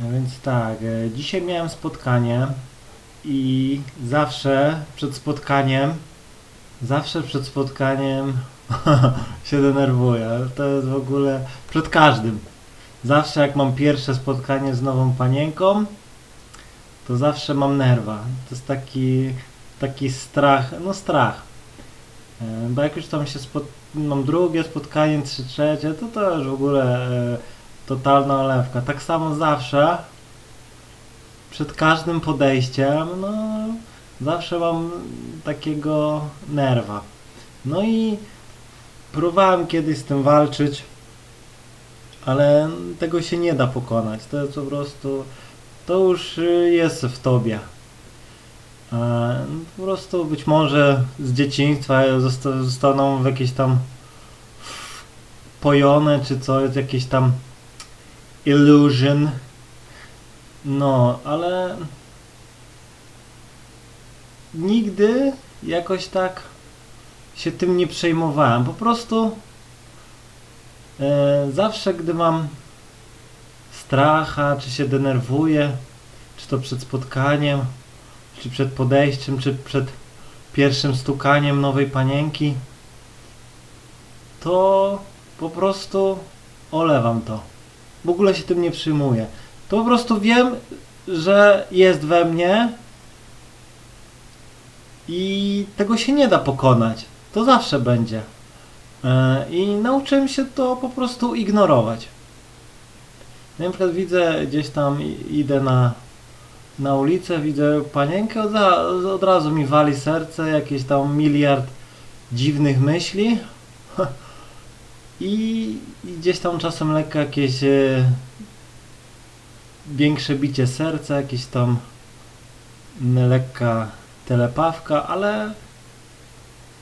No więc tak, e, dzisiaj miałem spotkanie i zawsze przed spotkaniem, zawsze przed spotkaniem się denerwuję. To jest w ogóle przed każdym. Zawsze jak mam pierwsze spotkanie z nową panienką, to zawsze mam nerwa. To jest taki, taki strach, no strach. E, Bo jak już tam się spot... mam drugie spotkanie, trzy trzecie, to to już w ogóle e, totalna olewka. Tak samo zawsze przed każdym podejściem, no zawsze mam takiego nerwa. No i próbowałem kiedyś z tym walczyć, ale tego się nie da pokonać. To jest po prostu, to już jest w tobie. E, Po prostu być może z dzieciństwa zosta- zostaną w jakieś tam pojone czy coś, jakieś tam illusion. No, ale nigdy jakoś tak się tym nie przejmowałem. Po prostu e, zawsze gdy mam stracha, czy się denerwuję, czy to przed spotkaniem, czy przed podejściem, czy przed pierwszym stukaniem nowej panienki, to po prostu olewam to. W ogóle się tym nie przyjmuję. To po prostu wiem, że jest we mnie i tego się nie da pokonać. To zawsze będzie. E, I nauczyłem się to po prostu ignorować. Na przykład widzę gdzieś tam, idę na, na ulicę, widzę panienkę, od, od razu mi wali serce, jakieś tam miliard dziwnych myśli. I, gdzieś tam czasem lekko jakieś e, większe bicie serca, jakieś tam lekka telepawka, ale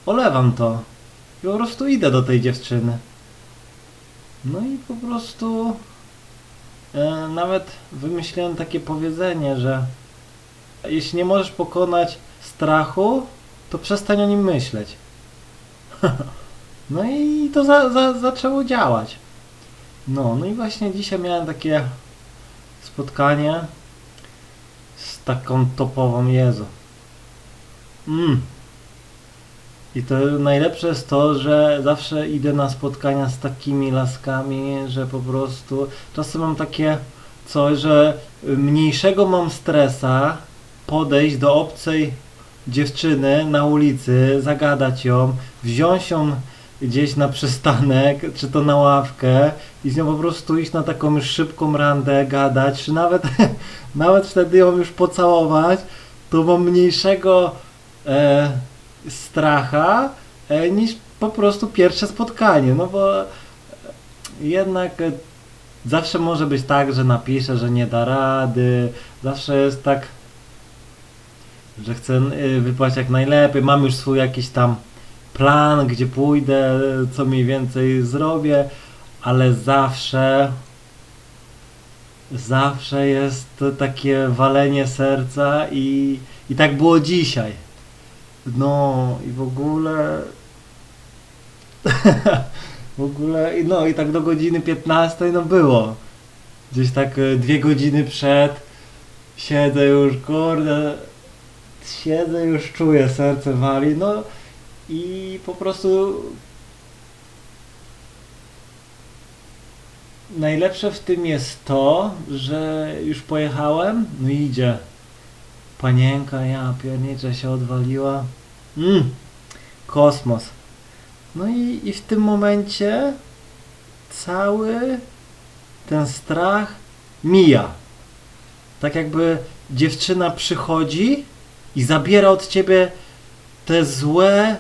olewam to. I po prostu idę do tej dziewczyny. No i po prostu e, nawet wymyśliłem takie powiedzenie, że jeśli nie możesz pokonać strachu, to przestań o nim myśleć. no i to za, za, zaczęło działać. No, no i właśnie dzisiaj miałem takie spotkanie z taką topową Jezu. Mm. I to najlepsze jest to, że zawsze idę na spotkania z takimi laskami, że po prostu czasem mam takie coś, że mniejszego mam stresa podejść do obcej dziewczyny na ulicy, zagadać ją, wziąć ją gdzieś na przystanek, czy to na ławkę i z nią po prostu iść na taką już szybką randę, gadać, czy nawet, nawet wtedy ją już pocałować, to mam mniejszego e, stracha e, niż po prostu pierwsze spotkanie, no bo jednak zawsze może być tak, że napiszę, że nie da rady, zawsze jest tak, że chcę e, wypaść jak najlepiej, mam już swój jakiś tam plan, gdzie pójdę, co mniej więcej zrobię, ale zawsze zawsze jest takie walenie serca i, i tak było dzisiaj. No i w ogóle w ogóle no i tak do godziny 15 no było. Gdzieś tak e, dwie godziny przed siedzę już, kurde siedzę już czuję serce wali, no i po prostu najlepsze w tym jest to, że już pojechałem, no idzie panienka, ja pierniczę się odwaliła. Mm, kosmos. No i, i w tym momencie cały ten strach mija. Tak jakby dziewczyna przychodzi i zabiera od ciebie te złe,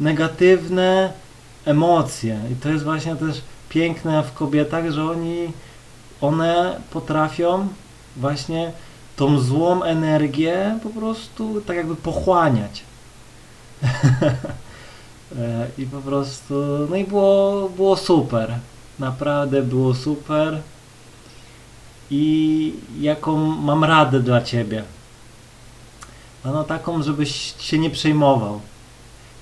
negatywne emocje. I to jest właśnie też piękne w kobietach, że oni, one potrafią właśnie tą złą energię po prostu tak jakby pochłaniać. E, I po prostu, no i było, było super. Naprawdę było super. I jaką mam radę dla ciebie? Ano taką, żebyś się nie przejmował.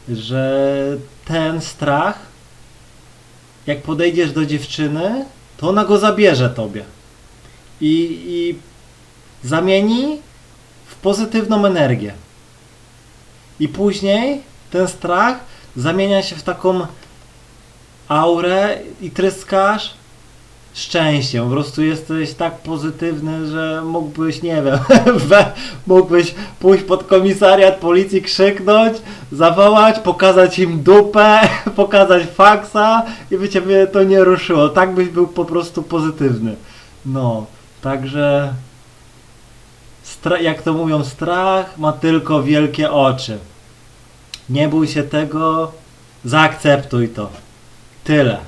Że ten strach, jak podejdziesz do dziewczyny, to ona go zabierze tobie. i, i zamieni w pozytywną energię. I później ten strach zamienia się w taką aurę i tryskasz szczęściem. Po prostu jesteś tak pozytywny, że mógłbyś, nie wiem, mógłbyś pójść pod komisariat policji, krzyknąć, zawołać, pokazać im dupę, pokazać faksa i by ciebie to nie ruszyło. Tak byś był po prostu pozytywny. No, także stra- jak to mówią, strach ma tylko wielkie oczy. Nie bój się tego, zaakceptuj to. Tyle.